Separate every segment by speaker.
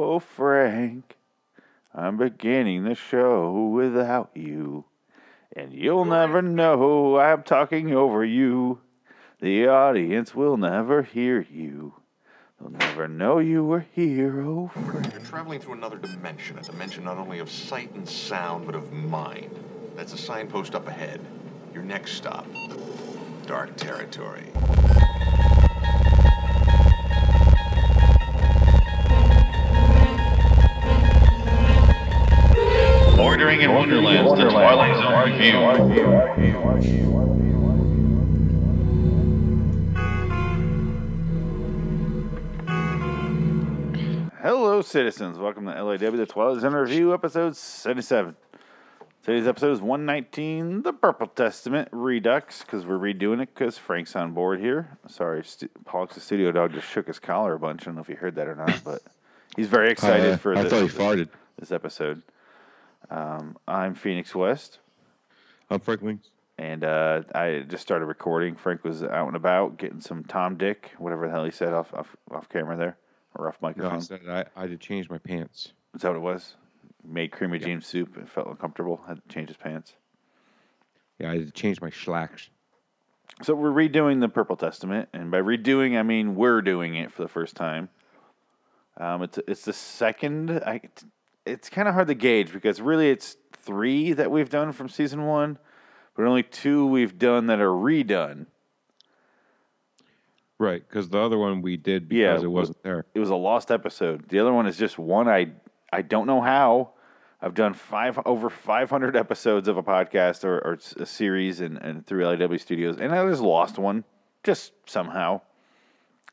Speaker 1: Oh, Frank, I'm beginning the show without you. And you'll never know I'm talking over you. The audience will never hear you. They'll never know you were here, oh, Frank.
Speaker 2: You're traveling through another dimension, a dimension not only of sight and sound, but of mind. That's a signpost up ahead. Your next stop, dark territory.
Speaker 3: Bordering in Wonderlands, the Twilight Zone review.
Speaker 1: Hello, citizens. Welcome to LAW, the Twilight Zone Review, episode 77. Today's episode is 119, The Purple Testament Redux, because we're redoing it because Frank's on board here. Sorry, St- Pollux, the studio dog, just shook his collar a bunch. I don't know if you heard that or not, but he's very excited
Speaker 4: Uh,
Speaker 1: for
Speaker 4: I
Speaker 1: this,
Speaker 4: thought he farted.
Speaker 1: this episode. Um, I'm Phoenix West,
Speaker 4: I'm Franklin.
Speaker 1: and uh, I just started recording. Frank was out and about getting some Tom Dick, whatever the hell he said off off, off camera there, or off
Speaker 4: No,
Speaker 1: microphone.
Speaker 4: I said I, I had to change my pants.
Speaker 1: Is that what it was? Made creamy James soup and felt uncomfortable. Had to change his pants.
Speaker 4: Yeah, I had to change my slacks.
Speaker 1: So we're redoing the Purple Testament, and by redoing, I mean we're doing it for the first time. Um, it's it's the second. I, it's kind of hard to gauge because really it's three that we've done from season one, but only two we've done that are redone.
Speaker 4: Right, because the other one we did
Speaker 1: Yeah,
Speaker 4: because it wasn't there.
Speaker 1: It was a lost episode. The other one is just one I I don't know how. I've done five over 500 episodes of a podcast or, or a series and, and through LAW Studios, and I just lost one just somehow.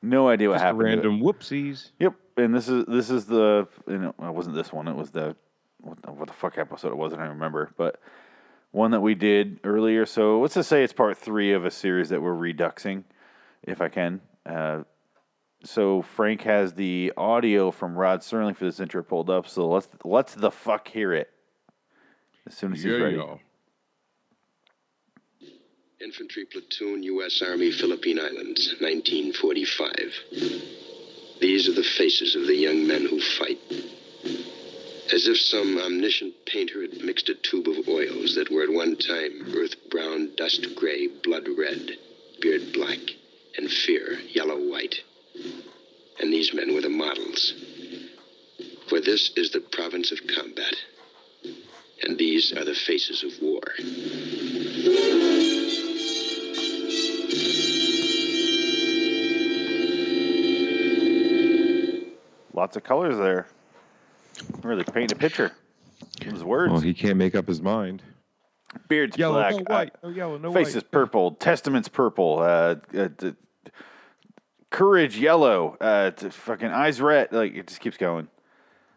Speaker 1: No idea what
Speaker 4: Just
Speaker 1: happened.
Speaker 4: random whoopsies.
Speaker 1: Yep, and this is this is the you know it wasn't this one. It was the what the, what the fuck episode it was. I don't remember, but one that we did earlier. So let's just say it's part three of a series that we're reduxing, if I can. Uh, so Frank has the audio from Rod Serling for this intro pulled up. So let's let's the fuck hear it as soon as he's ready.
Speaker 5: Infantry Platoon, U.S. Army, Philippine Islands, 1945. These are the faces of the young men who fight. As if some omniscient painter had mixed a tube of oils that were at one time earth brown, dust gray, blood red, beard black, and fear yellow white. And these men were the models. For this is the province of combat. And these are the faces of war.
Speaker 1: Lots of colors there. Really paint a picture. Those words.
Speaker 4: Well, he can't make up his mind.
Speaker 1: Beard's
Speaker 4: Yellow,
Speaker 1: black.
Speaker 4: no
Speaker 1: uh,
Speaker 4: white. No yellow, no
Speaker 1: Face is purple. Testament's purple. Uh, uh, d- courage yellow. Uh, t- fucking eyes red. Like it just keeps going.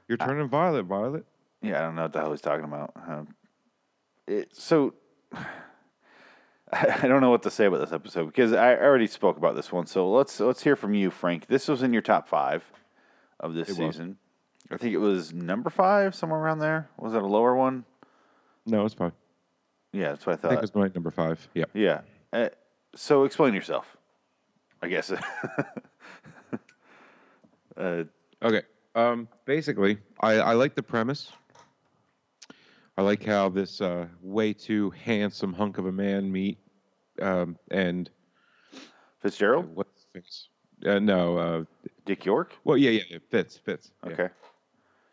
Speaker 4: You're turning violet, Violet.
Speaker 1: Yeah, I don't know what the hell he's talking about. Um, it, so I don't know what to say about this episode because I already spoke about this one. So let's let's hear from you, Frank. This was in your top five of this
Speaker 4: It was.
Speaker 1: season. I think it was number five, somewhere around there. Was it a lower one?
Speaker 4: No, it's fine.
Speaker 1: Yeah, that's what I thought.
Speaker 4: I think it's my number five. Yeah.
Speaker 1: Yeah. Uh, so explain yourself. I guess. uh,
Speaker 4: Okay. Um, basically, I, I like the premise. I like how this uh, way too handsome hunk of a man meet um, and
Speaker 1: Fitzgerald,
Speaker 4: what's his face? Uh, no.
Speaker 1: Dick York.
Speaker 4: well, yeah, yeah, yeah, Fitz, Fitz. yeah.
Speaker 1: Okay.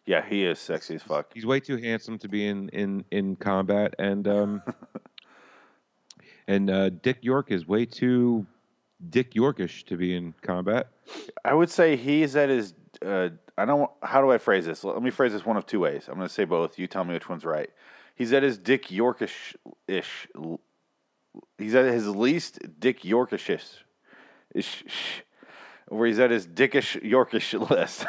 Speaker 1: Yeah, he is sexy as fuck.
Speaker 4: He's way too handsome to be in in in combat, and um, and uh, Dick York is way too Dick Yorkish to be in combat.
Speaker 1: I would say he's at his. Uh, I don't. How do I phrase this? Let me phrase this one of two ways. I'm going to say both. You tell me which one's right. He's at his Dick Yorkish ish. He's at his least Dick Yorkish ish, where he's at his Dickish Yorkish list.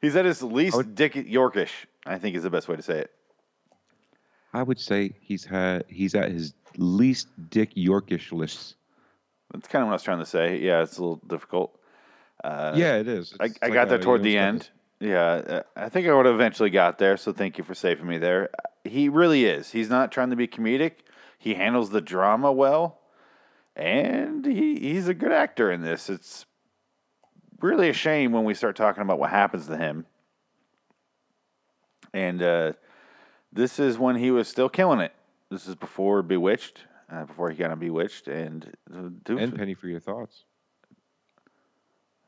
Speaker 1: he's at his least
Speaker 4: would-
Speaker 1: Dick Yorkish. I think is the best way to say it.
Speaker 4: I would say he's had he's at his least Dick Yorkish list.
Speaker 1: That's kind of what I was trying to say. Yeah, it's a little difficult. Uh,
Speaker 4: yeah, it is.
Speaker 1: I,
Speaker 4: It's
Speaker 1: I
Speaker 4: like
Speaker 1: got there toward the end. Yeah, uh, I think I would have eventually got there. So thank you for saving me there. He really is. He's not trying to be comedic. He handles the drama well, and he, he's a good actor in this. It's really a shame when we start talking about what happens to him and uh, this is when he was still killing it. This is before Bewitched, uh, before he got on Bewitched, and dude,
Speaker 4: And Penny for your thoughts.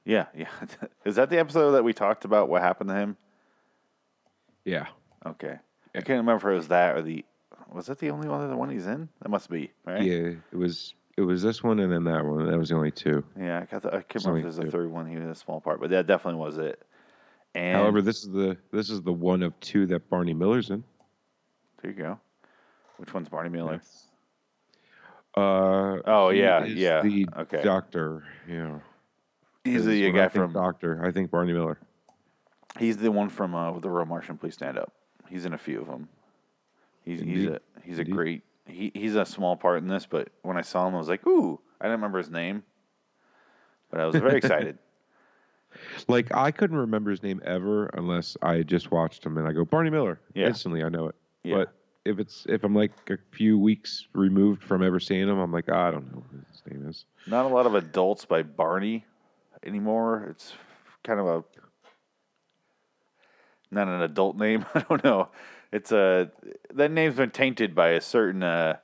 Speaker 1: yeah, yeah. is that the episode that we talked about what happened to him?
Speaker 4: Yeah.
Speaker 1: Okay, I can't remember if it was that or the. Was that the only other one he's in? That must be right.
Speaker 4: Yeah. It was it was this one and then that one. That was the only two.
Speaker 1: Yeah, I, got the, I can't remember if there's a third one. He was a small part, but that definitely was it. And
Speaker 4: However, this is the this is the one of two that Barney Miller's in.
Speaker 1: there you go. Which one's Barney Miller?
Speaker 4: Uh,
Speaker 1: Oh, yeah, yeah,
Speaker 4: The
Speaker 1: okay.
Speaker 4: doctor. Yeah.
Speaker 1: He's the guy from.
Speaker 4: Doctor. I think Barney Miller.
Speaker 1: He's the one from uh, the Real Martian. Please stand up. He's in a few of them. He's he's a he's a great. He he's a small part in this, but when I saw him, I was like, ooh! I didn't remember his name, but I was very excited.
Speaker 4: Like I couldn't remember his name ever unless I just watched him and I go Barney Miller.
Speaker 1: Yeah.
Speaker 4: Instantly, I know it.
Speaker 1: Yeah.
Speaker 4: But if it's if I'm like a few weeks removed from ever seeing him, I'm like "Ah, I don't know what his name is.
Speaker 1: Not a lot of adults by Barney anymore. It's kind of a not an adult name. I don't know. It's a that name's been tainted by a certain uh,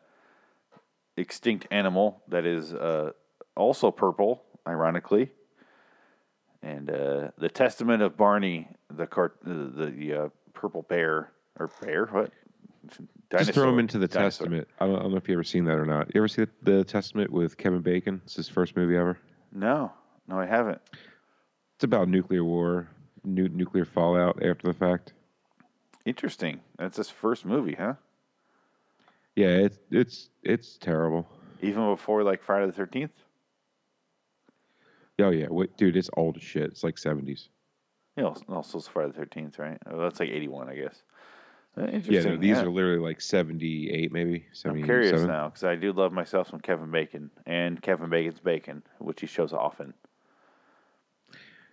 Speaker 1: extinct animal that is uh, also purple, ironically. And uh, the Testament of Barney, the cart, the, the uh, purple bear or bear, what?
Speaker 4: Just throw him into the
Speaker 1: Dinosaur.
Speaker 4: Testament. I don't, I don't know if you ever seen that or not. You ever see the, the Testament with Kevin Bacon? It's his first movie ever.
Speaker 1: No, no, I haven't.
Speaker 4: It's about nuclear war, nu- nuclear fallout after the fact.
Speaker 1: Interesting. That's his first movie, huh?
Speaker 4: Yeah, it's it's it's terrible.
Speaker 1: Even before like Friday the Thirteenth.
Speaker 4: Oh yeah, wait, dude, it's old as shit. It's like seventies.
Speaker 1: Yeah, also it's Friday the Thirteenth, right? Oh, that's like eighty-one, I guess. Uh,
Speaker 4: Yeah, no, these
Speaker 1: yeah.
Speaker 4: are literally like seventy eight, maybe
Speaker 1: I'm
Speaker 4: seventy
Speaker 1: curious now because I do love myself some Kevin Bacon and Kevin Bacon's Bacon, which he shows often.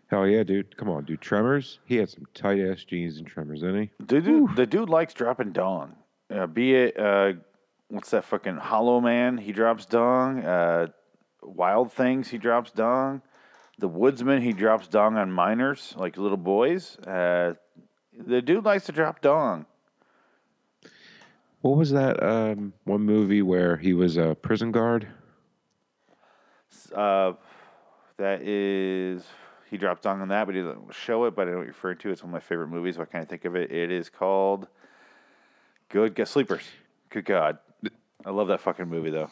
Speaker 4: Hell yeah, dude! Come on, dude. Tremors. He had some tight ass jeans and Tremors, didn't he?
Speaker 1: The dude, the dude likes dropping dong. Uh, be it uh, what's that fucking Hollow Man? He drops dong. Uh, Wild Things. He drops dong. The Woodsman. He drops dong on minors like little boys. Uh, the dude likes to drop dong.
Speaker 4: What was that um, one movie where he was a prison guard?
Speaker 1: Uh, that is he dropped dong on that, but he doesn't show it. But I know what you're referring to. It's one of my favorite movies. What can I think of it? It is called Good Get Sleepers. Good God, I love that fucking movie though.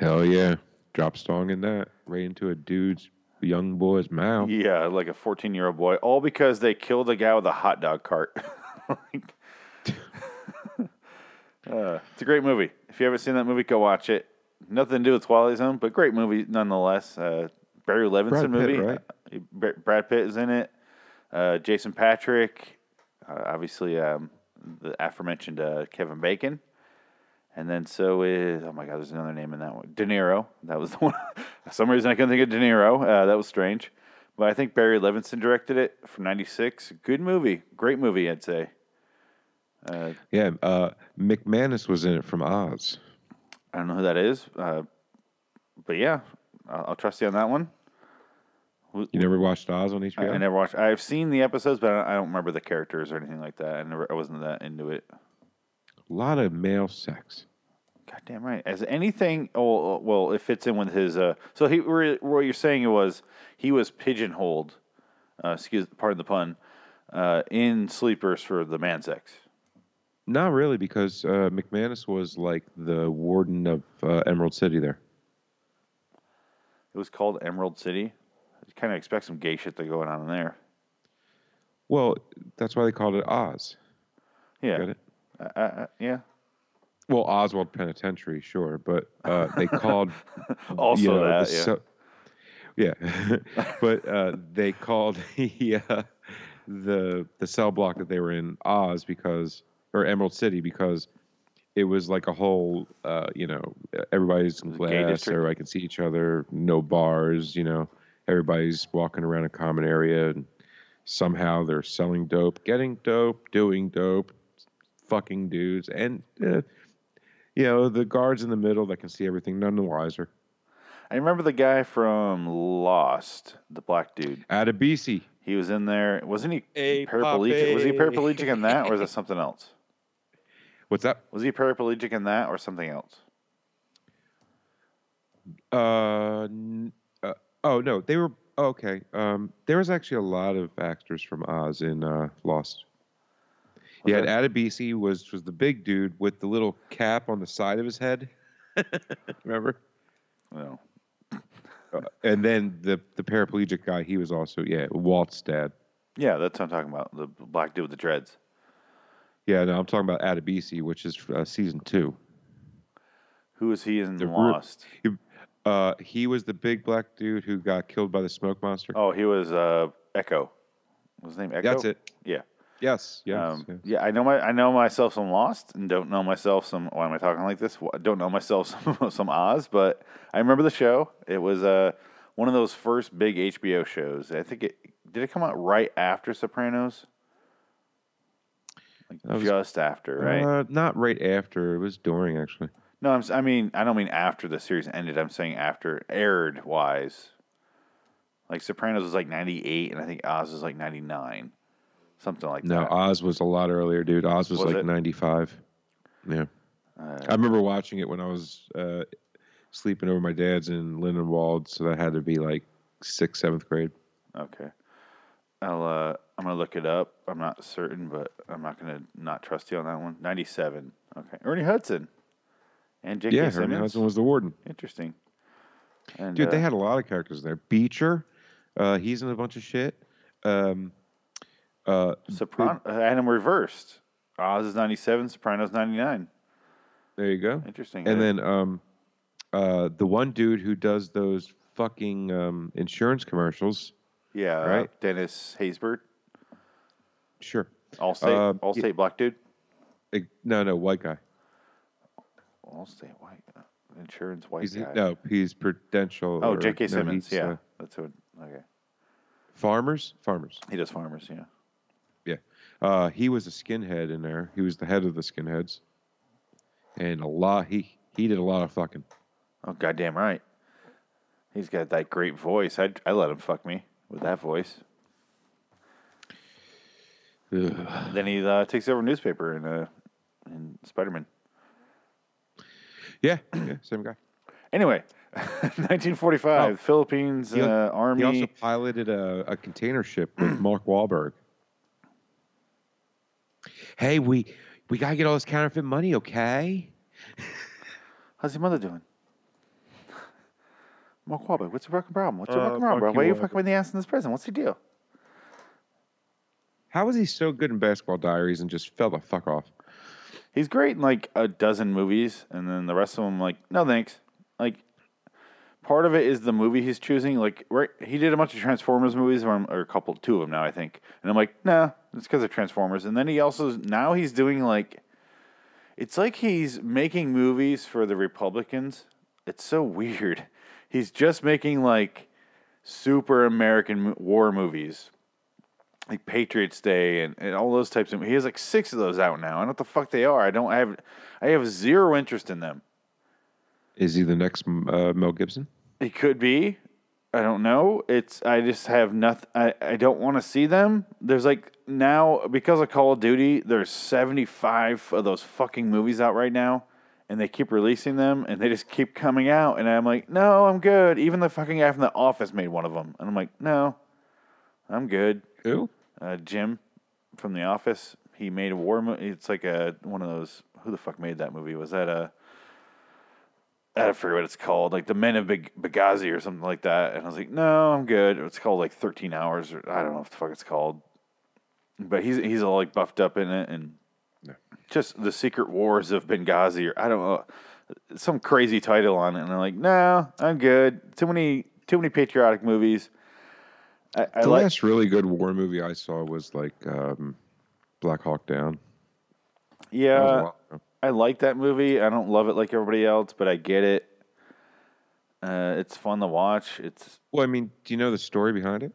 Speaker 4: Hell yeah, drop song in that right into a dude's young boy's mouth.
Speaker 1: Yeah, like a 14 year old boy, all because they killed a guy with a hot dog cart. Like- uh, it's a great movie. If you haven't seen that movie, go watch it. Nothing to do with Twilight Zone, but great movie nonetheless. Uh, Barry Levinson
Speaker 4: Pitt,
Speaker 1: movie.
Speaker 4: right?
Speaker 1: Br- Brad Pitt is in it. Uh, Jason Patric, uh, obviously um, the aforementioned uh, Kevin Bacon. And then so is oh my god, there's another name in that one. De Niro. That was the one. For some reason I couldn't think of De Niro. Uh, that was strange. But I think Barry Levinson directed it from '96. Good movie, great movie, I'd say. Uh,
Speaker 4: Yeah, uh, McManus was in it from Oz.
Speaker 1: I don't know who that is, uh, but yeah, I'll, I'll trust you on that one.
Speaker 4: You never watched Oz on
Speaker 1: I,
Speaker 4: HBO?
Speaker 1: I never watched. I've seen the episodes, but I I don't remember the characters or anything like that. I never. I wasn't that into it.
Speaker 4: A lot of male sex.
Speaker 1: God damn right. As anything, oh well, it fits in with his. Uh, so he, what you're saying it was he was pigeonholed. Uh, excuse, pardon the pun. Uh, in sleepers for the man sex.
Speaker 4: Not really, because uh, McManus was like the warden of uh, Emerald City there.
Speaker 1: It was called Emerald City. Kind of expect some gay shit to go on in there.
Speaker 4: Well, that's why they called it Oz.
Speaker 1: Yeah.
Speaker 4: Get it?
Speaker 1: Uh, uh, yeah.
Speaker 4: Well, Oswald Penitentiary, sure, but uh, they called
Speaker 1: Also
Speaker 4: you know,
Speaker 1: that,
Speaker 4: the
Speaker 1: yeah.
Speaker 4: so- yeah, but uh, they called the, uh, the the cell block that they were in Oz because or Emerald City because it was like a whole uh, you know everybody's in
Speaker 1: was a gay
Speaker 4: glass, everybody can see each other, no bars, you know, everybody's walking around a common area and somehow they're selling dope, getting dope, doing dope, fucking dudes, and uh, you know the guards in the middle that can see everything, none the wiser.
Speaker 1: I remember the guy from Lost, the black dude.
Speaker 4: Adebisi.
Speaker 1: He was in there. Wasn't he
Speaker 4: Hey,
Speaker 1: paraplegic? Was he paraplegic in that, or is it something else?
Speaker 4: What's that?
Speaker 1: Was he paraplegic in that, or something else?
Speaker 4: Uh, n- uh, oh no, they were okay. Um, there was actually a lot of actors from Oz in uh, Lost. You had Adebisi was was the big dude with the little cap on the side of his head. Remember?
Speaker 1: No.
Speaker 4: Uh, and then the the paraplegic guy, he was also yeah, Walt's dad.
Speaker 1: Yeah, that's what I'm talking about. The black dude with the dreads.
Speaker 4: Yeah, no, I'm talking about Adebisi, which is uh, season two.
Speaker 1: Who is he in
Speaker 4: The
Speaker 1: Lost?
Speaker 4: He, uh, he was the big black dude who got killed by the smoke monster.
Speaker 1: Oh, he was uh, Eko. Was his name Eko?
Speaker 4: That's it.
Speaker 1: Yeah.
Speaker 4: Yes, yes.
Speaker 1: um,
Speaker 4: yes.
Speaker 1: yeah, I know my I know myself some Lost and don't know myself some. Why am I talking like this? Wh- Don't know myself some some Oz, but I remember the show. It was uh one of those first big HBO shows. I think it did it come out right after Sopranos, like
Speaker 4: was-
Speaker 1: just after, right?
Speaker 4: Uh, not right after. It was during actually.
Speaker 1: No, I'm, I mean I don't mean after the series ended. I'm saying after aired wise. Like Sopranos was like '98, and I think Oz was like '99, something like
Speaker 4: No,
Speaker 1: that.
Speaker 4: No, Oz was a lot earlier, dude. Oz was,
Speaker 1: Was
Speaker 4: like
Speaker 1: it?
Speaker 4: 95. Yeah.
Speaker 1: Uh,
Speaker 4: I remember watching it when I was uh, sleeping over my dad's in Lindenwald, so that had to be like sixth, seventh grade.
Speaker 1: Okay. I'll uh I'm gonna look it up. I'm not certain, but I'm not gonna not trust you on that one. Ninety seven. Okay. Ernie Hudson. And J.K.
Speaker 4: yeah,
Speaker 1: Simmons.
Speaker 4: Hudson was the warden.
Speaker 1: Interesting. And,
Speaker 4: Dude, they
Speaker 1: uh,
Speaker 4: had a lot of characters there. Beecher, uh, he's in a bunch of shit. Um, uh,
Speaker 1: Sopran- I had them reversed. Oz is ninety seven, Sopranos ninety nine.
Speaker 4: there you go.
Speaker 1: Interesting.
Speaker 4: And
Speaker 1: Uh,
Speaker 4: then um, uh, the one dude who does those fucking um, insurance commercials.
Speaker 1: yeah, uh,
Speaker 4: right.
Speaker 1: Dennis Haysbert,
Speaker 4: Sure.
Speaker 1: All Allstate,
Speaker 4: Uh,
Speaker 1: Allstate black dude.
Speaker 4: No, no, white guy.
Speaker 1: Allstate white uh, insurance white
Speaker 4: He's
Speaker 1: guy.
Speaker 4: no, he's Prudential.
Speaker 1: oh,
Speaker 4: or-
Speaker 1: J.K. Simmons. yeah,
Speaker 4: uh,
Speaker 1: that's what. Okay,
Speaker 4: farmers, farmers.
Speaker 1: he does farmers. Yeah.
Speaker 4: Yeah, uh, he was a skinhead in there. He was the head of the skinheads, and a lot. He he did a lot of fucking.
Speaker 1: Oh, goddamn right. He's got that great voice. I I let him fuck me with that voice.
Speaker 4: Ugh.
Speaker 1: Then he uh, takes over newspaper in uh, in Spider Man.
Speaker 4: Yeah, yeah, same guy.
Speaker 1: Anyway, 1945,
Speaker 4: Oh.
Speaker 1: Philippines
Speaker 4: He,
Speaker 1: uh, Army.
Speaker 4: he also piloted a, a container ship with Mark Wahlberg. Hey, we we gotta get all this counterfeit money, okay?
Speaker 1: How's your mother doing? Mark Wahlberg, what's your fucking problem? What's your
Speaker 4: Uh,
Speaker 1: fucking problem, bro? Why are
Speaker 4: you,
Speaker 1: you fucking in the ass in this prison? What's the deal?
Speaker 4: How was he so good in Basketball Diaries and just fell the fuck off?
Speaker 1: He's great in like a dozen movies, and then the rest of them, like, no thanks. Like, part of it is the movie he's choosing. Like, right, he did a bunch of Transformers movies, or, or a couple, two of them now, I think. And I'm like, nah, it's because of Transformers. And then he also now he's doing like, it's like he's making movies for the Republicans. It's so weird. He's just making like super American war movies like Patriots Day and, and all those types of. He has like six of those out now. I don't know what the fuck they are. I don't I have. I have zero interest in them.
Speaker 4: Is he the next uh, Mel Gibson?
Speaker 1: It could be. I don't know. It's. I just have nothing. I, I don't want to see them. There's like now because of Call of Duty. There's 75 of those fucking movies out right now, and they keep releasing them, and they just keep coming out, and I'm like, no, I'm good. Even the fucking guy from The Office made one of them, and I'm like, no, I'm good.
Speaker 4: Who?
Speaker 1: Uh, Jim from The Office. He made a war movie. It's like a one of those. Who the fuck made that movie? Was that a? I forget what it's called. Like the Men of Benghazi or something like that. And I was like, no, I'm good. It's called like 13 Hours or I don't know what the fuck it's called. But he's he's all like buffed up in it and just the Secret Wars of Benghazi or I don't know some crazy title on it. And I'm like, no, I'm good. Too many too many patriotic movies. I, I
Speaker 4: The
Speaker 1: like.
Speaker 4: last really good war movie I saw was like um, Black Hawk Down. That was a
Speaker 1: Yeah. I like that movie. I don't love it like everybody else, but I get it. Uh, it's fun to watch. It's
Speaker 4: Well, I mean, do you know the story behind it?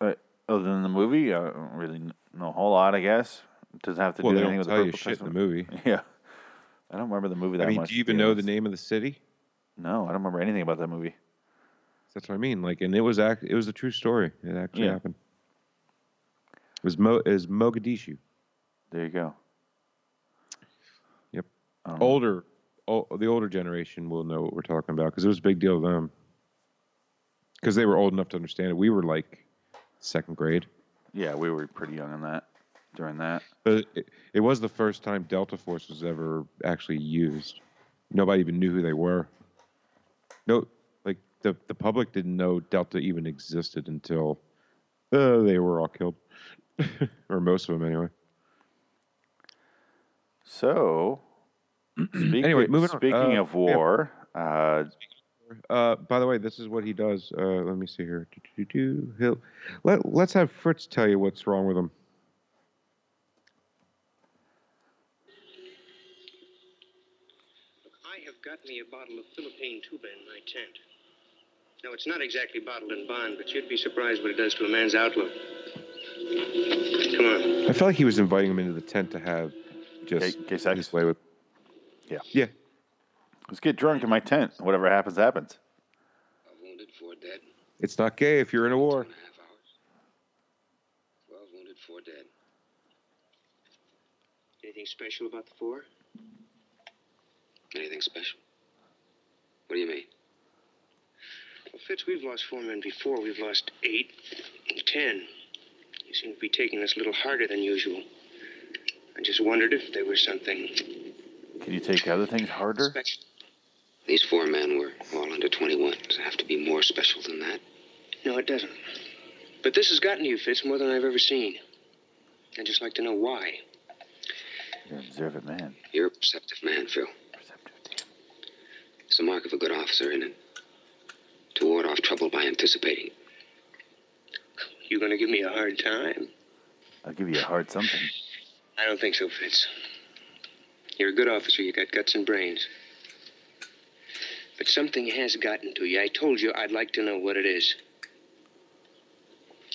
Speaker 1: uh, other than the movie, I don't really know a whole lot. I guess it doesn't have to
Speaker 4: Well,
Speaker 1: do anything with
Speaker 4: tell
Speaker 1: the purple
Speaker 4: shit in the movie.
Speaker 1: Yeah, I don't remember the movie that
Speaker 4: I mean,
Speaker 1: much.
Speaker 4: do you even know the name of the city?
Speaker 1: No, I don't remember anything about that movie.
Speaker 4: That's what I mean. Like, and it was act. It was a true story. It actually
Speaker 1: Yeah.
Speaker 4: happened. It was Mo. Is Mogadishu.
Speaker 1: There you go.
Speaker 4: Yep.
Speaker 1: Um,
Speaker 4: Older, oh, the older generation will know what we're talking about because it was a big deal to them. Because they were old enough to understand it. We were like second grade,
Speaker 1: Yeah, we were pretty young in that during that.
Speaker 4: but it, it was the first time Delta Force was ever actually used. Nobody even knew who they were. No, the the public didn't know Delta even existed until uh, they were all killed, or most of them anyway.
Speaker 1: So, speak,
Speaker 4: Anyway, moving on.
Speaker 1: speaking
Speaker 4: Uh,
Speaker 1: of
Speaker 4: yeah.
Speaker 1: war, uh,
Speaker 4: Uh, by the way, this is what he does. Uh, let me see here. He'll, let, let's have Fritz tell you what's wrong with him.
Speaker 6: I have got me a bottle of Philippine tuba in my tent. Now, it's not exactly bottled and bond, but you'd be surprised what it does to a man's outlook. Come on.
Speaker 4: I felt like he was inviting him into the tent to have just
Speaker 1: Gay- gay sex?
Speaker 4: his way with.
Speaker 1: Yeah.
Speaker 4: Yeah.
Speaker 1: let's get drunk in my tent. Whatever happens, happens.
Speaker 6: A wounded, four dead.
Speaker 4: It's not gay if you're in a war.
Speaker 6: Two and a half hours. Twelve wounded, four dead. Anything special about the four? Anything special? What do you mean? Well, Fitz, we've lost four men before. We've lost eight, ten. You seem to be taking this a little harder than usual. I just wondered if there was something
Speaker 1: Can you take other things harder?
Speaker 6: special. These four men were all under 21. Does it have to be more special than that? No, it doesn't. But this has gotten to you, Fitz, more than I've ever seen. I'd just like to know why.
Speaker 1: You're an observant man.
Speaker 6: You're a perceptive man, Phil.
Speaker 1: Perceptive.
Speaker 6: It's the mark of a good officer, isn't it? To ward off trouble by anticipating. You gonna give me a hard time?
Speaker 1: I'll give you a hard something.
Speaker 6: I don't think so, Fitz. You're a good officer. You got guts and brains. But something has gotten to you. I told you I'd like to know what it is.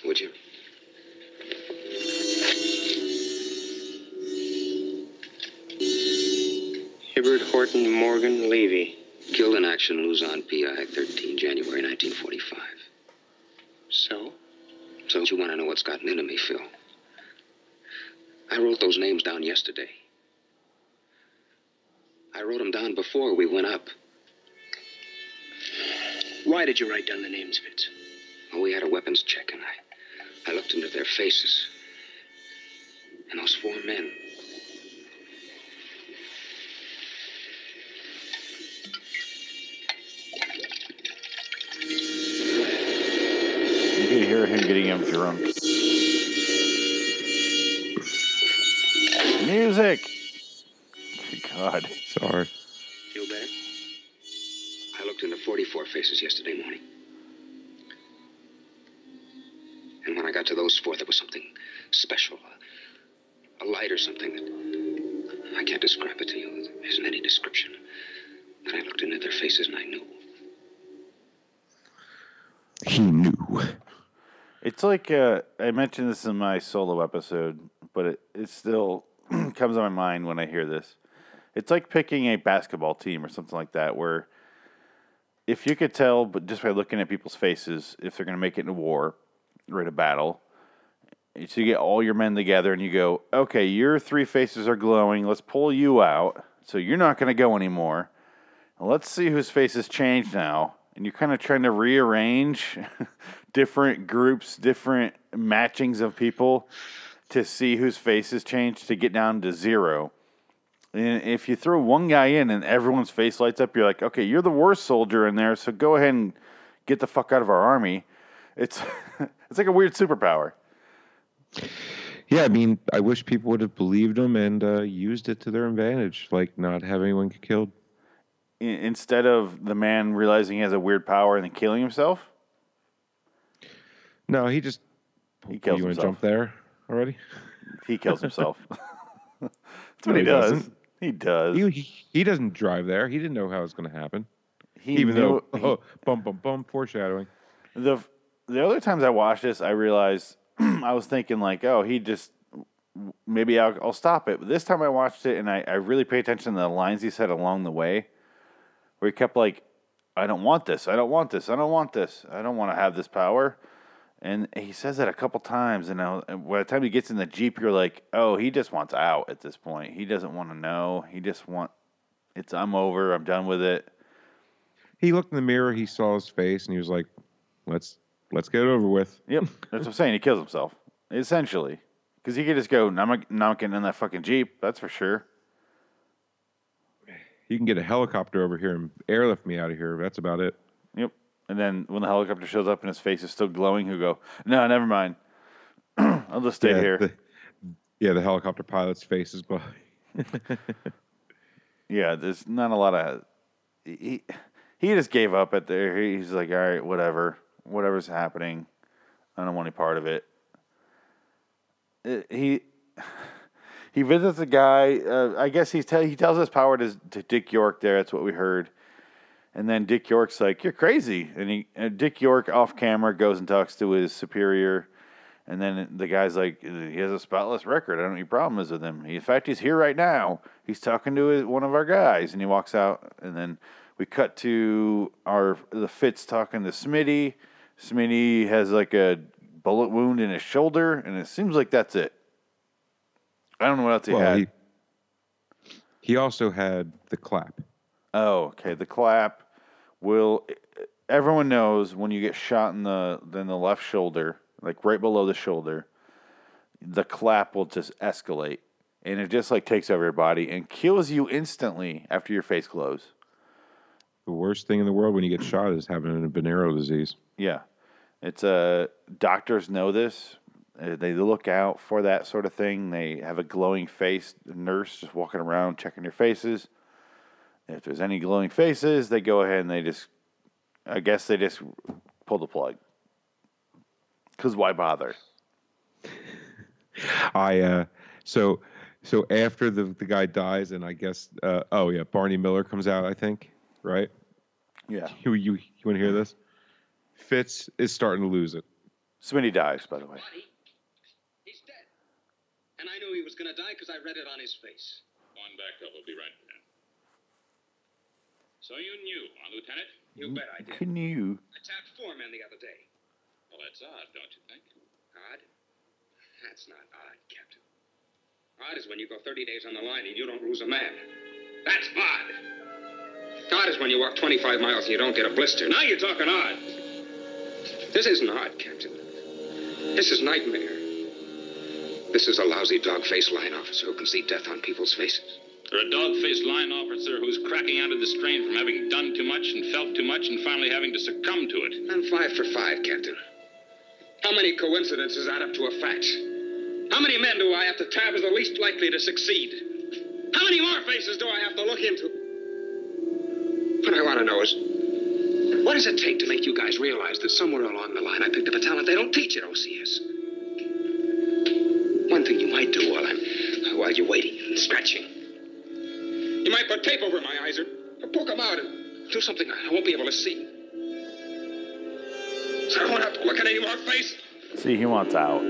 Speaker 6: Would you? Hibbert Horton Morgan Levy. Killed in action, Luzon, PI, 13 January 1945. So? So you want to know what's gotten into me, Phil? I wrote those names down yesterday. I wrote them down before we went up. Why did you write down the names, Fitz? Well, we had a weapons check, and I, I looked into their faces. And those four men.
Speaker 1: Could hear him getting him drunk. Music. God.
Speaker 4: Sorry.
Speaker 6: Feel better? I looked into 44 faces yesterday morning. And when I got to those four, there was something special. A, a light or something that I can't describe it to you. There isn't any description. But I looked into their faces and I knew.
Speaker 4: He knew.
Speaker 1: It's like uh, I mentioned this in my solo episode, but it, it still comes to my mind when I hear this. It's like picking a basketball team or something like that, where if you could tell, but just by looking at people's faces, if they're going to make it in a war or in a battle, so you get all your men together and you go, okay, your three faces are glowing. Let's pull you out, so you're not going to go anymore. Let's see whose faces change now. And you're kind of trying to rearrange different groups, different matchings of people to see whose faces change to get down to zero. And if you throw one guy in and everyone's face lights up, you're like, okay, you're the worst soldier in there, so go ahead and get the fuck out of our army. It's it's like a weird superpower.
Speaker 4: Yeah, I mean, I wish people would have believed him and uh, used it to their advantage, like not have anyone get killed.
Speaker 1: Instead of the man realizing he has a weird power and then killing himself,
Speaker 4: No, he just.
Speaker 1: He kills
Speaker 4: you want to jump there already?
Speaker 1: he kills himself. That's what
Speaker 4: No,
Speaker 1: he,
Speaker 4: he
Speaker 1: does.
Speaker 4: doesn't.
Speaker 1: He does.
Speaker 4: He, he he doesn't drive there. He didn't know how it was going to happen.
Speaker 1: He
Speaker 4: Even
Speaker 1: knew-
Speaker 4: though, oh, bum bum bum, foreshadowing.
Speaker 1: the the other times I watched this, I realized I was thinking like, oh, he just maybe I'll, I'll stop it. But this time I watched it and I, I really pay attention to the lines he said along the way, where he kept like, I don't want this. I don't want this. I don't want this. I don't want to have this power. And he says that a couple times, and and by the time he gets in the jeep, you're like, oh, he just wants out at this point. He doesn't want to know. He just want it's. I'm over. I'm done with it.
Speaker 4: He looked in the mirror, he saw his face, and he was like, "Let's let's get it over with."
Speaker 1: Yep, that's what I'm saying. He kills himself essentially because he could just go. "No, I'm not, not getting in that fucking jeep. That's for sure.
Speaker 4: You can get a helicopter over here and airlift me out of here. That's about it.
Speaker 1: Yep. And then when the helicopter shows up and his face is still glowing, he'll go, "No, never mind. I'll just stay
Speaker 4: yeah,
Speaker 1: here."
Speaker 4: The, yeah, the helicopter pilot's face is glowing.
Speaker 1: Yeah, there's not a lot of. He he just gave up at there. He's like, all right, whatever, whatever's happening, I don't want any part of it. It- he he visits a guy. Uh, I guess he's tell, he tells his power to, to Dick York. There, that's what we heard. And then Dick York's like, "You're crazy," and he and Dick York off camera goes and talks to his superior. And then the guy's like, he has a spotless record. I don't know what your problem with him. He, in fact, he's here right now. He's talking to his, one of our guys, and he walks out. And then we cut to our the Fitz talking to Smitty. Smitty has like a bullet wound in his shoulder, and it seems like that's it. I don't know what else he
Speaker 4: well,
Speaker 1: had.
Speaker 4: he, he also had the clap.
Speaker 1: Oh, okay. The clap will. Everyone knows when you get shot in the in the left shoulder, like right below the shoulder, the clap will just escalate, and it just like takes over your body and kills you instantly after your face glows.
Speaker 4: The worst thing in the world when you get shot is having a venereal disease.
Speaker 1: Yeah, it's a doctors know this. Uh, They look out for that sort of thing. They have a glowing face nurse just walking around checking your faces. If there's any glowing faces, they go ahead and they just, I guess they just pull the plug. Because why bother?
Speaker 4: I uh, so so after the the guy dies, and I guess uh, oh yeah, Barney Miller comes out. I think right.
Speaker 1: Yeah.
Speaker 4: You you you want to hear this? Fitz is starting to lose it.
Speaker 1: Smitty dies, by the way.
Speaker 7: Body? He's dead. And I knew he was going to die because I read it on his face.
Speaker 3: One back up. We'll be right there. So you knew, huh, Lieutenant?
Speaker 7: You bet I did.
Speaker 1: Can you?
Speaker 7: I tapped four men the other day.
Speaker 3: Well, that's odd, don't you think?
Speaker 7: Odd? That's not odd, Captain. Odd is when you go 30 days on the line and you don't lose a man. That's odd. Odd is when you walk 25 miles and you don't get a blister. Now you're talking odd. This isn't odd, Captain. This is nightmare. This is a lousy dog-faced line officer who can see death on people's faces.
Speaker 3: Or a dog-faced line officer who's cracking under the strain from having done too much and felt too much and finally having to succumb to it.
Speaker 7: I'm five for five, Captain. How many coincidences add up to a fact? How many men do I have to tab as the least likely to succeed? How many more faces do I have to look into? What I want to know is, what does it take to make you guys realize that somewhere along the line I picked up a talent they don't teach at OCS? Waiting and stretching. You might put tape over my eyes or, or poke them out and do something I won't be able to see. So I won't have to look at any more faces.
Speaker 1: See, he wants out.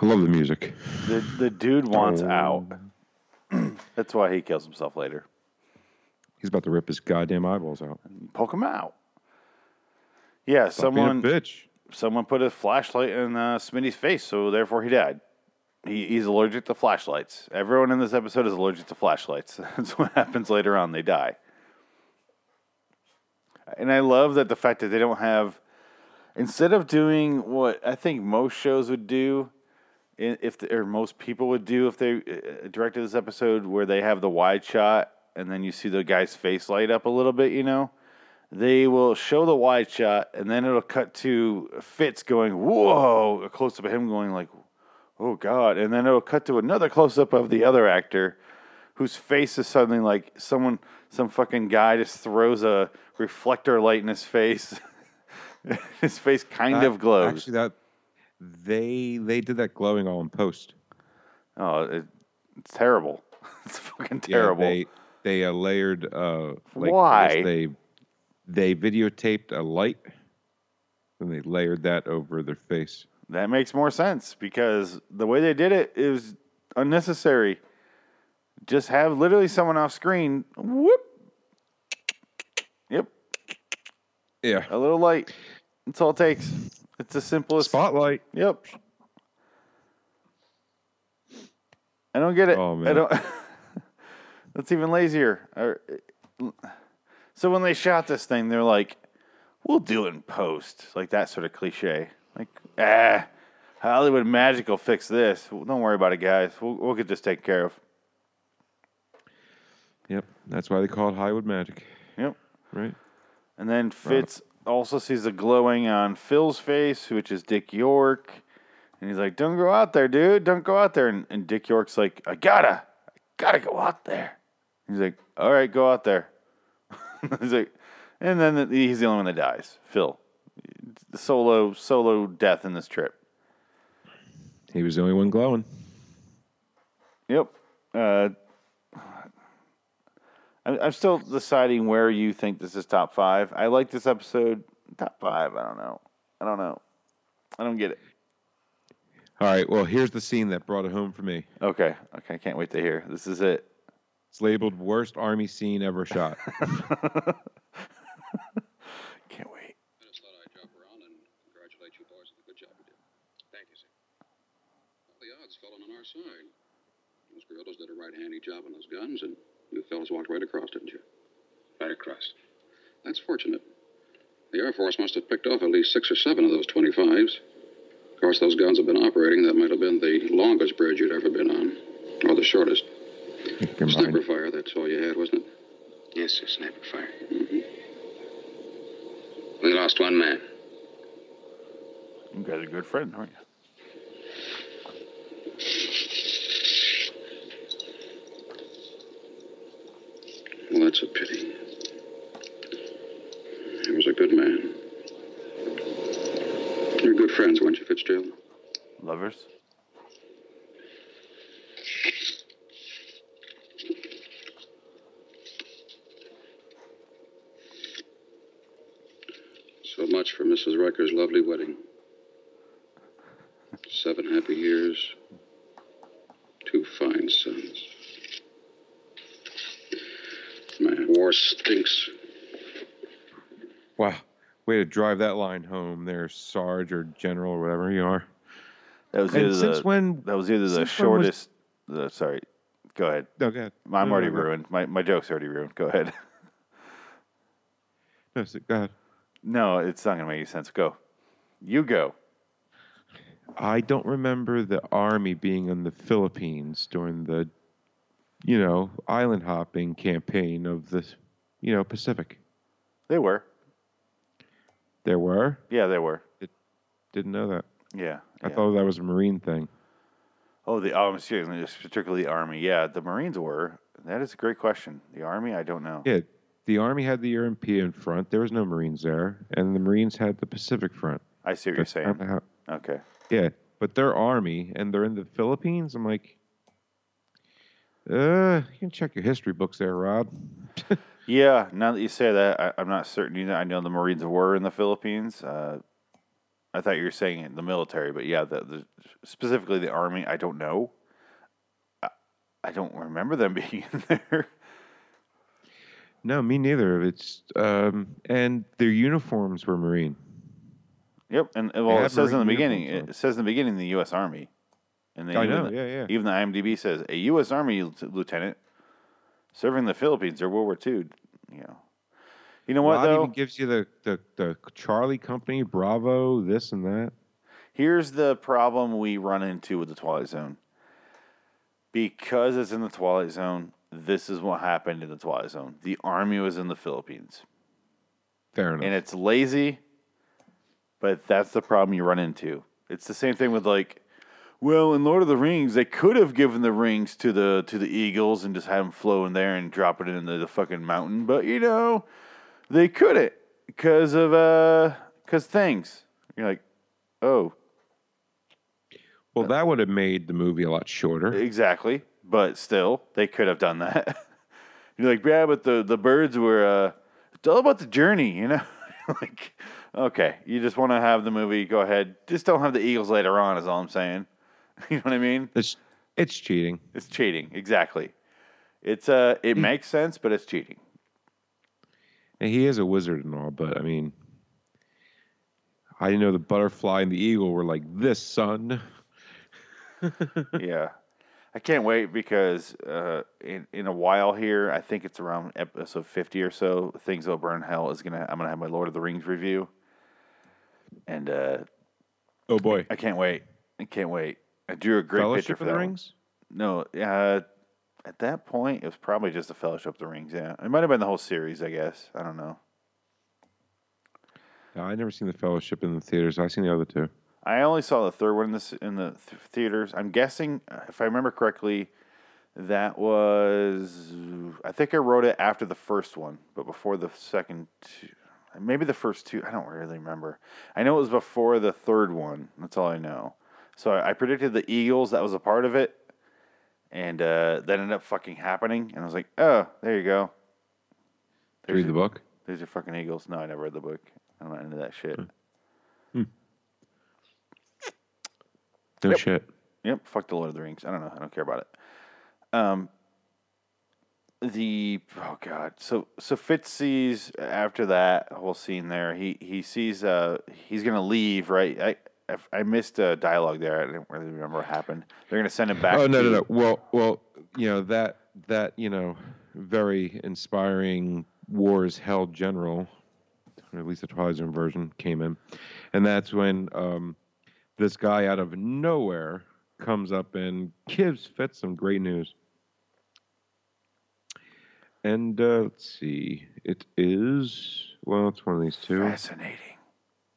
Speaker 4: I love the music.
Speaker 1: The, the dude wants
Speaker 4: Oh.
Speaker 1: out. That's why he kills himself later.
Speaker 4: He's about to rip his goddamn eyeballs out.
Speaker 1: Poke him out. Yeah,
Speaker 4: Stop being a
Speaker 1: someone
Speaker 4: bitch.
Speaker 1: someone put a flashlight in uh, Smitty's face, so therefore he died. He, he's allergic to flashlights. Everyone in this episode is allergic to flashlights. That's what happens later on. They die. And I love that the fact that they don't have, instead of doing what I think most shows would do, if the, or most people would do if they uh, directed this episode, where they have the wide shot and then you see the guy's face light up a little bit, you know, they will show the wide shot and then it'll cut to Fitz going, "Whoa!" A close up of him going like, "Oh God!" And then it'll cut to another close up of the other actor, whose face is suddenly like someone, some fucking guy just throws a reflector light in his face. his face kind
Speaker 4: That-
Speaker 1: of glows.
Speaker 4: Actually, that they they did that glowing all in post.
Speaker 1: oh, it, it's terrible. It's fucking terrible Yeah,
Speaker 4: they they uh, layered uh like
Speaker 1: Why?
Speaker 4: They they videotaped a light and they layered that over their face.
Speaker 1: That makes more sense because the way they did it is unnecessary. Just have literally someone off screen, whoop, Yep.
Speaker 4: Yeah.
Speaker 1: A little light. That's all it takes. It's the simplest.
Speaker 4: Spotlight.
Speaker 1: Yep. I don't get it.
Speaker 4: Oh,
Speaker 1: I
Speaker 4: man.
Speaker 1: don't. That's even lazier. So when they shot this thing, they're like, "We'll do it in post," like that sort of cliche. Like, ah, Hollywood Magic will fix this. Don't worry about it, guys. We'll we'll get this taken care of.
Speaker 4: Yep. That's why they call it Hollywood Magic,
Speaker 1: Yep.
Speaker 4: right?
Speaker 1: And then Fitz also sees the glowing on Phil's face, which is Dick York. And he's like, Don't go out there, dude. Don't go out there. And, and Dick York's like, I gotta, I gotta go out there. He's like, All right, go out there. he's like, and then the, he's the only one that dies. Phil. The solo, solo death in this trip.
Speaker 4: He was the only one glowing.
Speaker 1: Yep. Uh, I'm, I'm still deciding where you think this is top five. I like this episode. Top five. I don't know. I don't know. I don't get it.
Speaker 4: All right. Well, here's the scene that brought it home for me.
Speaker 1: Okay. Okay. I can't wait to hear. This is it.
Speaker 4: It's labeled worst army scene ever shot.
Speaker 1: Can't wait.
Speaker 8: I just thought I'd drop around and congratulate you boys on the good job you did.
Speaker 7: Thank you, sir.
Speaker 8: Well, the odds fell on our side. Those did a right handy job on those guns, and you fellas walked right across, didn't you?
Speaker 7: Right across.
Speaker 8: That's fortunate. The Air Force must have picked off at least six or seven of those 25s. Of course, those guns have been operating. That might have been the longest bridge you'd ever been on, or the shortest. Sniper fire, that's all you had, wasn't it?
Speaker 7: Yes, sir. Sniper fire.
Speaker 8: Mm-hmm.
Speaker 7: We lost one man.
Speaker 1: You guys are good friends, aren't you?
Speaker 8: That's a pity. He was a good man. You're good friends, weren't you, Fitzgerald?
Speaker 1: Lovers.
Speaker 8: So much for Mrs. Riker's lovely wedding. Seven happy years, Man, war stinks.
Speaker 4: Wow. Way to drive that line home there, Sarge or General or whatever you are.
Speaker 1: That was
Speaker 4: And
Speaker 1: either
Speaker 4: since
Speaker 1: the,
Speaker 4: when-
Speaker 1: that was either the
Speaker 4: since when was-
Speaker 1: shortest. The, sorry. Go ahead.
Speaker 4: No, go ahead.
Speaker 1: I'm
Speaker 4: No, no,
Speaker 1: already
Speaker 4: no, go-
Speaker 1: ruined. My my joke's already ruined. Go ahead.
Speaker 4: No, so- go ahead.
Speaker 1: no, it's not gonna make any sense. Go. You go.
Speaker 4: I don't remember the army being in the Philippines during the, you know, island hopping campaign of the, you know, Pacific.
Speaker 1: They were.
Speaker 4: There were.
Speaker 1: Yeah, they were.
Speaker 4: Didn't know that.
Speaker 1: Yeah.
Speaker 4: I
Speaker 1: yeah.
Speaker 4: thought that was a Marine thing.
Speaker 1: Oh, the oh, excuse me, particularly the Army. Yeah, the Marines were. That is a great question. The Army, I don't know.
Speaker 4: Yeah, the Army had the European front. There was no Marines there, and the Marines had the Pacific front.
Speaker 1: I see what you're saying.
Speaker 4: how-
Speaker 1: Okay.
Speaker 4: yeah, but they're Army, and they're in the Philippines. I'm like, uh, you can check your history books there, Rod.
Speaker 1: Yeah, now that you say that, I, I'm not certain either. I know the Marines were in the Philippines. Uh, I thought you were saying the military, but yeah, the, the specifically the Army. I don't know. I, I don't remember them being in there.
Speaker 4: No, me neither. It's um, and their uniforms were Marine.
Speaker 1: Yep, and well, it says in the beginning.
Speaker 4: uniforms.
Speaker 1: It says in the beginning the U.S. Army. And then oh,
Speaker 4: I
Speaker 1: even
Speaker 4: know,
Speaker 1: the-
Speaker 4: yeah, yeah.
Speaker 1: Even the IMDb says a U.S. Army lieutenant serving the Philippines during World War II. You know, you know what
Speaker 4: Rod
Speaker 1: though?
Speaker 4: even gives you the, the the Charlie Company, Bravo, this and that.
Speaker 1: Here's the problem we run into with the Twilight Zone. Because it's in the Twilight Zone, this is what happened in the Twilight Zone. The army was in the Philippines.
Speaker 4: Fair enough.
Speaker 1: And it's lazy, but that's the problem you run into. It's the same thing with like, well, in Lord of the Rings, they could have given the rings to the to the eagles and just had them flow in there and drop it into the fucking mountain, but you know, they couldn't because of uh, because things. You're like, oh,
Speaker 4: well, that would have made the movie a lot shorter.
Speaker 1: Exactly, but still, they could have done that. You're like, yeah, but the the birds were. Uh, it's all about the journey, you know. like, okay, you just want to have the movie. Go ahead, just don't have the Eagles later on. Is all I'm saying. you know what I mean?
Speaker 4: It's it's cheating.
Speaker 1: It's cheating. Exactly. It's uh, it makes sense, but it's cheating.
Speaker 4: And he is a wizard and all, but I mean, I didn't know the butterfly and the eagle were like this, son.
Speaker 1: yeah. I can't wait because uh, in in a while here, I think it's around episode fifty or so. Things Will Burn Hell is gonna. I'm gonna have my Lord of the Rings review, and uh,
Speaker 4: Oh boy,
Speaker 1: I can't wait. I can't wait. I drew a great picture
Speaker 4: Fellowship
Speaker 1: for
Speaker 4: of the
Speaker 1: that one.
Speaker 4: Rings.
Speaker 1: No, uh, at that point, it was probably just the Fellowship of the Rings. Yeah, it might have been the whole series. I guess I don't know.
Speaker 4: No, I never seen the Fellowship in the theaters. I seen the other two.
Speaker 1: I only saw the third one in the in the th- theaters. I'm guessing, uh, if I remember correctly, that was I think I wrote it after the first one, but before the second. Two, maybe the first two. I don't really remember. I know it was before the third one. That's all I know. So I, I predicted the Eagles. That was a part of it, and uh, that ended up fucking happening. And I was like, oh, there you go.
Speaker 4: You read the
Speaker 1: your-
Speaker 4: book?
Speaker 1: There's your fucking Eagles. No, I never read the book. I'm not into that shit.
Speaker 4: No
Speaker 1: Yep.
Speaker 4: shit.
Speaker 1: Yep, fuck the Lord of the Rings. I don't know. I don't care about it. Um, the oh god. So so Fitz sees after that whole scene there. He he sees uh he's gonna leave right. I I- I missed a dialogue there. I didn't really remember what happened. They're gonna send him back.
Speaker 4: Oh no,
Speaker 1: to,
Speaker 4: no, no. Well, well, you know that that you know very inspiring wars held general, or at least the Twilight Zone version came in, and that's when um, this guy out of nowhere comes up and gives Fitz some great news. And uh, let's see, it is well, it's one of these two.
Speaker 1: Fascinating.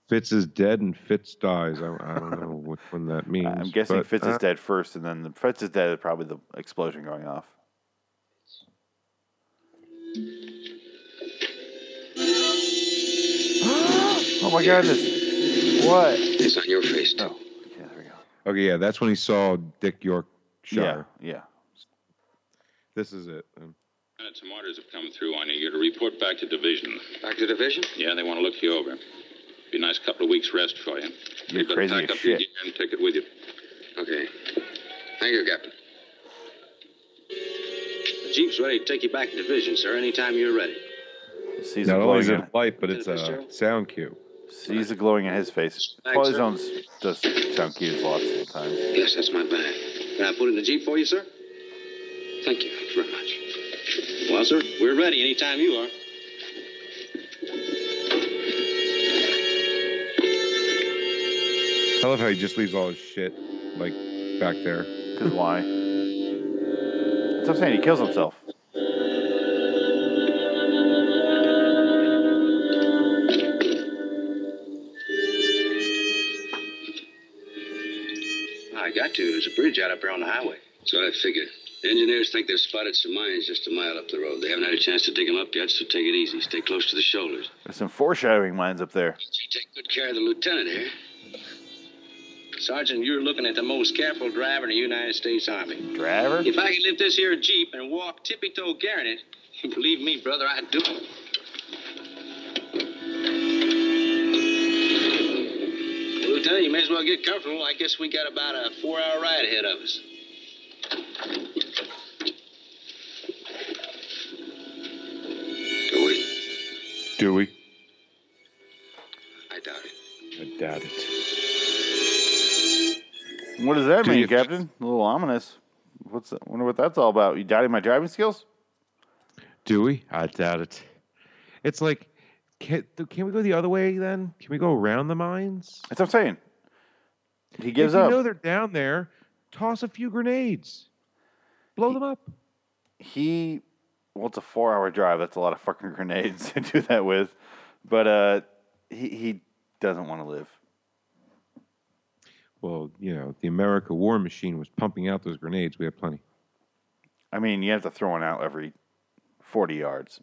Speaker 4: Fitz is dead and Fitz dies. I, I don't know which one that means.
Speaker 1: I'm guessing
Speaker 4: but,
Speaker 1: Fitz is
Speaker 4: uh,
Speaker 1: dead first, and then the Fitz is dead. is Probably the explosion going off. oh my goodness! What?
Speaker 5: It's on your face, too.
Speaker 1: Oh, yeah, there we go.
Speaker 4: Okay, yeah, that's when he saw Dick
Speaker 1: Yeah,
Speaker 4: Yorkshire.
Speaker 1: yeah.
Speaker 4: This is it. Um,
Speaker 3: Uh, Some orders have come through on you're to report back to division.
Speaker 5: Back to division?
Speaker 3: Yeah, they want to look you over. Be a nice couple of weeks rest for you.
Speaker 1: You're
Speaker 3: better
Speaker 1: crazy
Speaker 3: pack
Speaker 1: as
Speaker 3: up your gear and take it with you.
Speaker 5: Okay. Thank you, Captain.
Speaker 9: The Jeep's ready to take you back to division, sir, anytime you're ready.
Speaker 1: Sees
Speaker 4: not
Speaker 1: the
Speaker 4: only is it
Speaker 1: In,
Speaker 4: a light, but it's
Speaker 9: uh,
Speaker 4: a sound cue.
Speaker 1: sees the glowing in his face.
Speaker 9: Thanks,
Speaker 1: Twilight
Speaker 9: sir.
Speaker 1: Zones does sound cues lots of times.
Speaker 5: Yes, that's my bag.
Speaker 9: Can I put it in the Jeep for you, sir?
Speaker 5: Thank you very much.
Speaker 9: Well, sir, we're ready anytime you are.
Speaker 4: I love how he just leaves all his shit like back there.
Speaker 1: Because why? That's what I'm saying. He kills himself.
Speaker 9: I got to. There's a bridge out up there on the highway.
Speaker 5: So I figured. The engineers think they've spotted some mines just a mile up the road. They haven't had a chance to dig them up yet, so take it easy. Stay close to the shoulders.
Speaker 1: There's some foreshadowing mines up there.
Speaker 5: You take good care of the lieutenant here.
Speaker 9: Sergeant, you're looking at the most careful driver in the United States Army.
Speaker 1: Driver?
Speaker 9: If I could lift this here Jeep and walk tippy toe carrying it, believe me, brother, I'd do it. Lieutenant, you may as well get comfortable. I guess we got about a four hour ride ahead of us.
Speaker 5: Do we?
Speaker 4: Do we?
Speaker 5: I doubt it.
Speaker 4: I doubt it.
Speaker 1: What does that
Speaker 4: Do
Speaker 1: mean,
Speaker 4: you-
Speaker 1: Captain? A little ominous. What's that? Wonder what that's all about. You doubting my driving skills?
Speaker 4: Do we? I doubt it. It's like, can, can we go the other way then? Can we go around the mines?
Speaker 1: That's what I'm saying. He gives
Speaker 4: if
Speaker 1: up.
Speaker 4: you know they're down there, toss a few grenades. Blow them up.
Speaker 1: he well it's a four hour drive that's a lot of fucking grenades to do that with but uh he he doesn't want to live
Speaker 4: Well, you know, the America war machine was pumping out those grenades. We have plenty.
Speaker 1: i mean you have to throw one out every 40 yards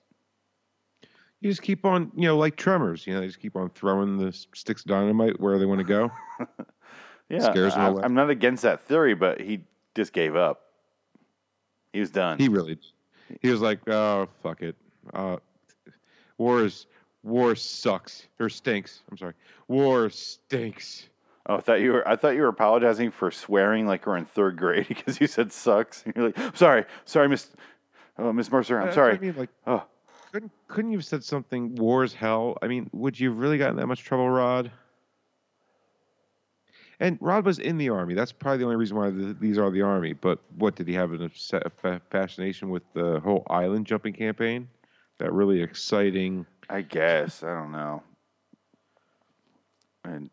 Speaker 4: You just keep on, you know, like tremors. You know, they just keep on throwing the sticks of dynamite where they want to go.
Speaker 1: yeah
Speaker 4: Scares
Speaker 1: I,
Speaker 4: away.
Speaker 1: i'm not against that theory but he just gave up he was done
Speaker 4: He really, he was like, oh fuck it, uh, war is war sucks or stinks. I'm sorry, war stinks.
Speaker 1: Oh i thought you were i thought you were apologizing for swearing like we're in third grade because you said sucks and you're like sorry sorry miss oh, miss mercer i'm sorry
Speaker 4: I mean, like,
Speaker 1: oh
Speaker 4: couldn't couldn't you have said something? War's hell. I mean, would you have really gotten that much trouble, Rod? And Rod was in the army. That's probably the only reason why th these are the army. But what did he have an obs- a fascination with the whole island jumping campaign? That really exciting.
Speaker 1: I guess I don't know. And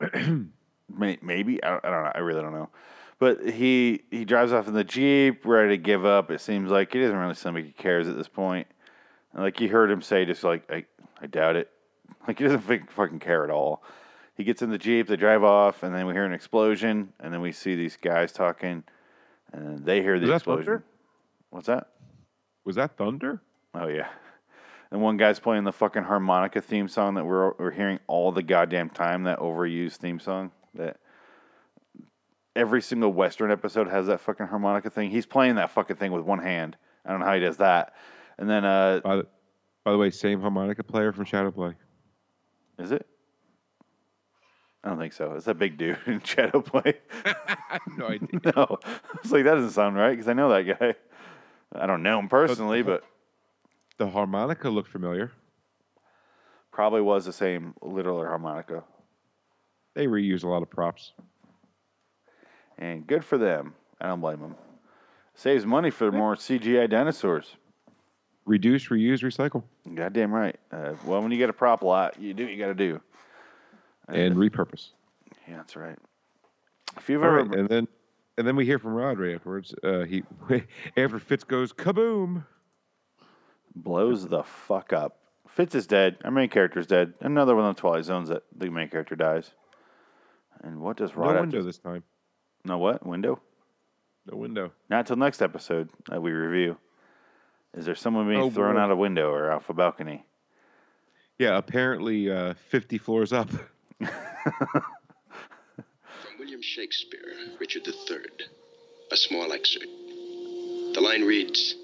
Speaker 1: maybe I don't, I don't know. I really don't know. But he he drives off in the jeep, ready to give up. It seems like he doesn't really seem like he cares at this point. And like you heard him say, just like I I doubt it. Like he doesn't think, fucking care at all. He gets in the jeep, they drive off, and then we hear an explosion, and then we see these guys talking, and they hear the
Speaker 4: Was that
Speaker 1: explosion.
Speaker 4: thunder?
Speaker 1: What's that?
Speaker 4: Was that thunder?
Speaker 1: Oh yeah. And one guy's playing the fucking harmonica theme song that we're we're hearing all the goddamn time. That overused theme song that every single Western episode has that fucking harmonica thing. He's playing that fucking thing with one hand. I don't know how he does that. And then uh,
Speaker 4: By the, by the way, same harmonica player from Shadowplay.
Speaker 1: is it? I don't think so. It's that big dude in Shadow Play.
Speaker 4: I have no idea.
Speaker 1: no, I was like that doesn't sound right because I know that guy. I don't know him personally, but
Speaker 4: The harmonica looked familiar.
Speaker 1: probably was the same literal harmonica.
Speaker 4: They reuse a lot of props.
Speaker 1: And good for them. I don't blame them. Saves money for more CGI dinosaurs.
Speaker 4: Reduce, reuse, recycle,
Speaker 1: Goddamn right. Uh, well, when you get a prop lot, you do what you got to do.
Speaker 4: and repurpose.
Speaker 1: Yeah, that's right. If you've
Speaker 4: All
Speaker 1: ever,
Speaker 4: right, and then and then we hear from Rod right afterwards. Uh, he after Fitz goes kaboom.
Speaker 1: Blows the fuck up. Fitz is dead. Our main character's dead. Another one of the Twilight Zones that the main character dies. And what does
Speaker 4: No
Speaker 1: Rod have
Speaker 4: window this time.
Speaker 1: No what? Window?
Speaker 4: No window.
Speaker 1: Not till next episode that we review. Is there someone being
Speaker 4: Oh,
Speaker 1: thrown
Speaker 4: boy.
Speaker 1: out a window or off a balcony?
Speaker 4: Yeah, apparently uh, 50 floors up.
Speaker 5: From William Shakespeare, Richard III. A small excerpt. The line reads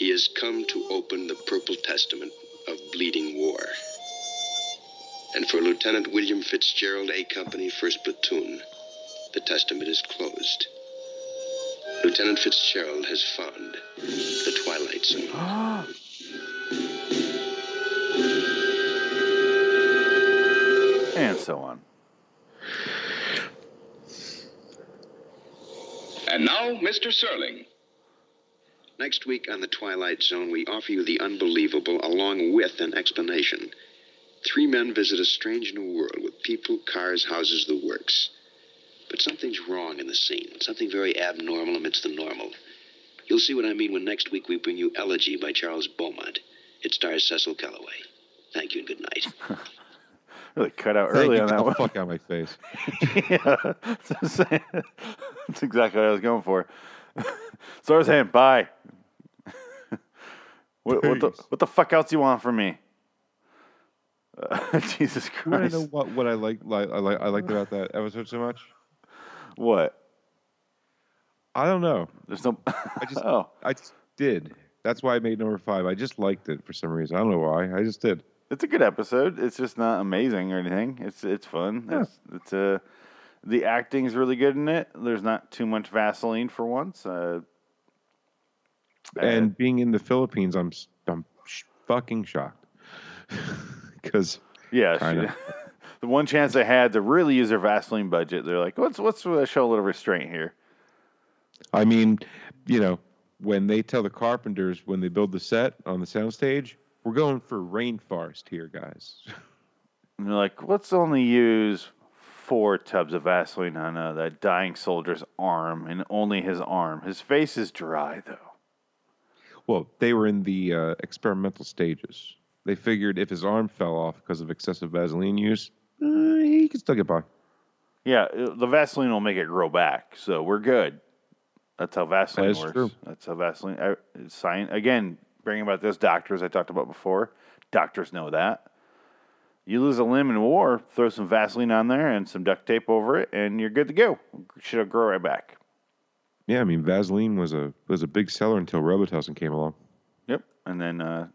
Speaker 5: He has come to open the purple testament of bleeding war. And for Lieutenant William Fitzgerald, A Company, 1st Platoon, the testament is closed. Lieutenant Fitzgerald has found the Twilight Zone.
Speaker 1: And so on.
Speaker 3: And now, Mr. Serling.
Speaker 5: Next week on The Twilight Zone, we offer you the unbelievable along with an explanation. Three men visit a strange new world with people, cars, houses, the works. But something's wrong in the scene, something very abnormal amidst the normal. You'll see what I mean when next week we bring you Elegy by Charles Beaumont. It stars Cecil Kellaway. Thank you and good night.
Speaker 1: Really cut out early
Speaker 4: you,
Speaker 1: on
Speaker 4: get
Speaker 1: that
Speaker 4: the
Speaker 1: one.
Speaker 4: fuck out my face.
Speaker 1: yeah, that's exactly what I was going for. Stars hand, bye. what, what the what the fuck else you want from me? Uh, Jesus Christ!
Speaker 4: to know what, what I like, like I like I liked about that episode so much?
Speaker 1: What?
Speaker 4: I don't know.
Speaker 1: There's no.
Speaker 4: I just
Speaker 1: oh,
Speaker 4: I just did. That's why I made number five. I just liked it for some reason. I don't know why. I just did.
Speaker 1: it's a good episode. It's just not amazing or anything. It's it's fun.
Speaker 4: Yeah.
Speaker 1: It's it's uh, the acting's really good in it. There's not too much Vaseline for once. Uh,
Speaker 4: And being in the Philippines, I'm I'm sh- fucking shocked because
Speaker 1: Yeah, she- the one chance they had to really use their Vaseline budget, they're like, "Let's let's uh, show a little restraint here."
Speaker 4: I mean, you know, when they tell the carpenters when they build the set on the soundstage, we're going for rainforest here, guys.
Speaker 1: And they're like, "Let's only use four tubs of Vaseline on uh, that dying soldier's arm, and only his arm. His face is dry, though."
Speaker 4: Well, they were in the uh, experimental stages. They figured if his arm fell off because of excessive Vaseline use, uh, he could still get by.
Speaker 1: Yeah, uh, the Vaseline will make it grow back, so we're good. That's how Vaseline
Speaker 4: That
Speaker 1: works.
Speaker 4: true.
Speaker 1: That's how Vaseline. Uh, science again. Bringing about those doctors I talked about before. Doctors know that. You lose a limb in war, throw some Vaseline on there and some duct tape over it, and you're good to go. Should grow right back.
Speaker 4: Yeah, I mean, Vaseline was a was a big seller until Robitussin came along.
Speaker 1: Yep. And then uh,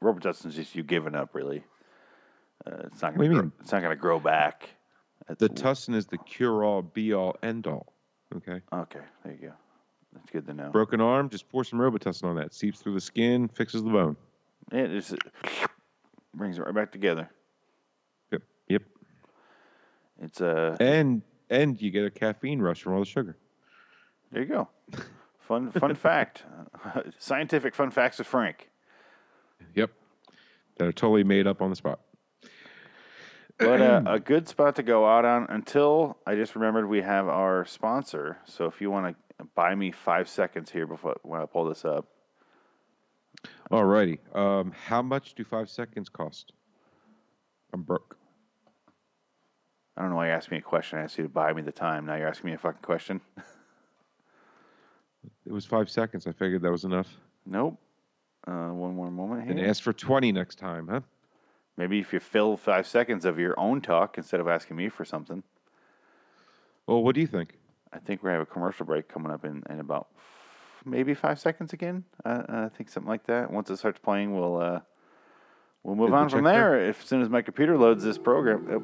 Speaker 1: Robitussin's just you giving up, really. Uh, it's not
Speaker 4: What do
Speaker 1: gonna.
Speaker 4: you
Speaker 1: Grow,
Speaker 4: mean?
Speaker 1: it's not gonna grow back.
Speaker 4: The Tussin is the cure all, be all, end all. Okay.
Speaker 1: Okay, there you go. That's good to know.
Speaker 4: Broken arm, just pour some Robitussin on that. Seeps through the skin, fixes the bone.
Speaker 1: Yeah, it just brings it right back together. It's a
Speaker 4: And and you get a caffeine rush from all the sugar.
Speaker 1: there you go. Fun fun fact. Scientific fun facts with Frank.
Speaker 4: Yep. That are totally made up on the spot.
Speaker 1: But uh, a good spot to go out on until I just remembered we have our sponsor. So if you want to buy me five seconds here before when I pull this up,
Speaker 4: Alrighty. Um, how much do five seconds cost? I'm broke.
Speaker 1: I don't know why you asked me a question. I asked you to buy me the time. Now you're asking me a fucking question.
Speaker 4: It was five seconds. I figured that was enough.
Speaker 1: nope. Uh, one more moment
Speaker 4: And ask for 20 next time, huh?
Speaker 1: Maybe if you fill five seconds of your own talk instead of asking me for something.
Speaker 4: Well, what do you think?
Speaker 1: I think we have a commercial break coming up in, in about f- maybe five seconds again. Uh, I think something like that. Once it starts playing, we'll uh, we'll move
Speaker 4: Did we
Speaker 1: on from
Speaker 4: check
Speaker 1: there. If as soon as my computer loads this program. Yep.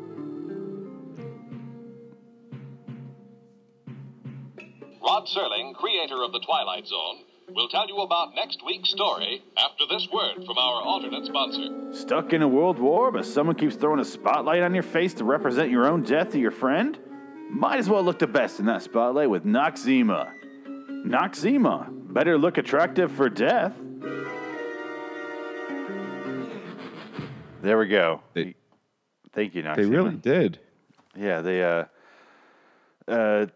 Speaker 10: Rod Serling, creator of The Twilight Zone, will tell you about next week's story after this word from our alternate sponsor.
Speaker 1: Stuck in a world war, but someone keeps throwing a spotlight on your face to represent your own death to your friend? Might as well look the best in that spotlight with Noxzema. Noxzema. Better look attractive for death. There we go.
Speaker 4: They-
Speaker 1: Thank you, Noxzema.
Speaker 4: They really did.
Speaker 1: Yeah, they uh, uh,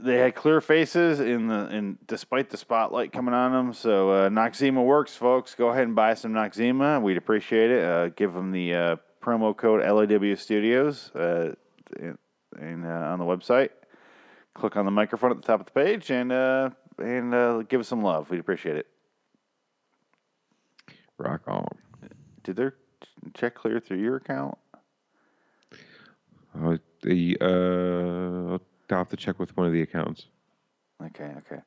Speaker 1: they had clear faces in the in despite the spotlight coming on them. So uh, Noxzema works, folks. Go ahead and buy some Noxzema. We'd appreciate it. Uh, give them the uh, promo code LAW Studios uh, in, in, uh, on the website. Click on the microphone at the top of the page and uh, and uh, give us some love. We'd appreciate it.
Speaker 4: Rock on.
Speaker 1: Did their check clear through your account?
Speaker 4: Uh, the uh, I'll have to check with one of the accounts.
Speaker 1: Okay, okay.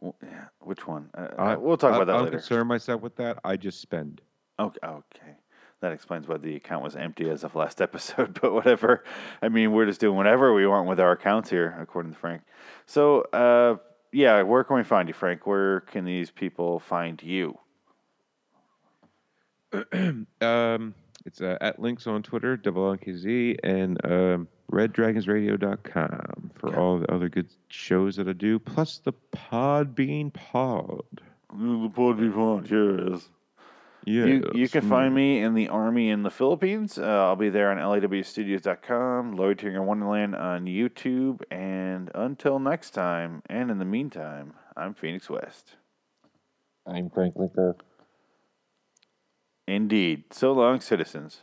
Speaker 1: Well, yeah, which one? Uh,
Speaker 4: I,
Speaker 1: we'll talk
Speaker 4: I,
Speaker 1: about that
Speaker 4: I don't
Speaker 1: later.
Speaker 4: concern myself with that. I just spend.
Speaker 1: Okay, okay. That explains why the account was empty as of last episode, but whatever. I mean, we're just doing whatever we want with our accounts here, according to Frank. So, uh, yeah, where can we find you, Frank? Where can these people find you?
Speaker 4: Um, it's uh, at links on Twitter, double LKZ, and um, reddragonsradio.com for
Speaker 1: Okay.
Speaker 4: all the other good shows that I do, plus the Podbean Pod.
Speaker 1: The Podbean Pod, yes.
Speaker 4: Yeah,
Speaker 1: You, you can find me in the Army in the Philippines. Uh, I'll be there on lawstudios.com, Loitering in Wonderland on YouTube. And until next time, and in the meantime, I'm Phoenix West.
Speaker 4: I'm Frank Linker.
Speaker 1: Indeed. So long, citizens.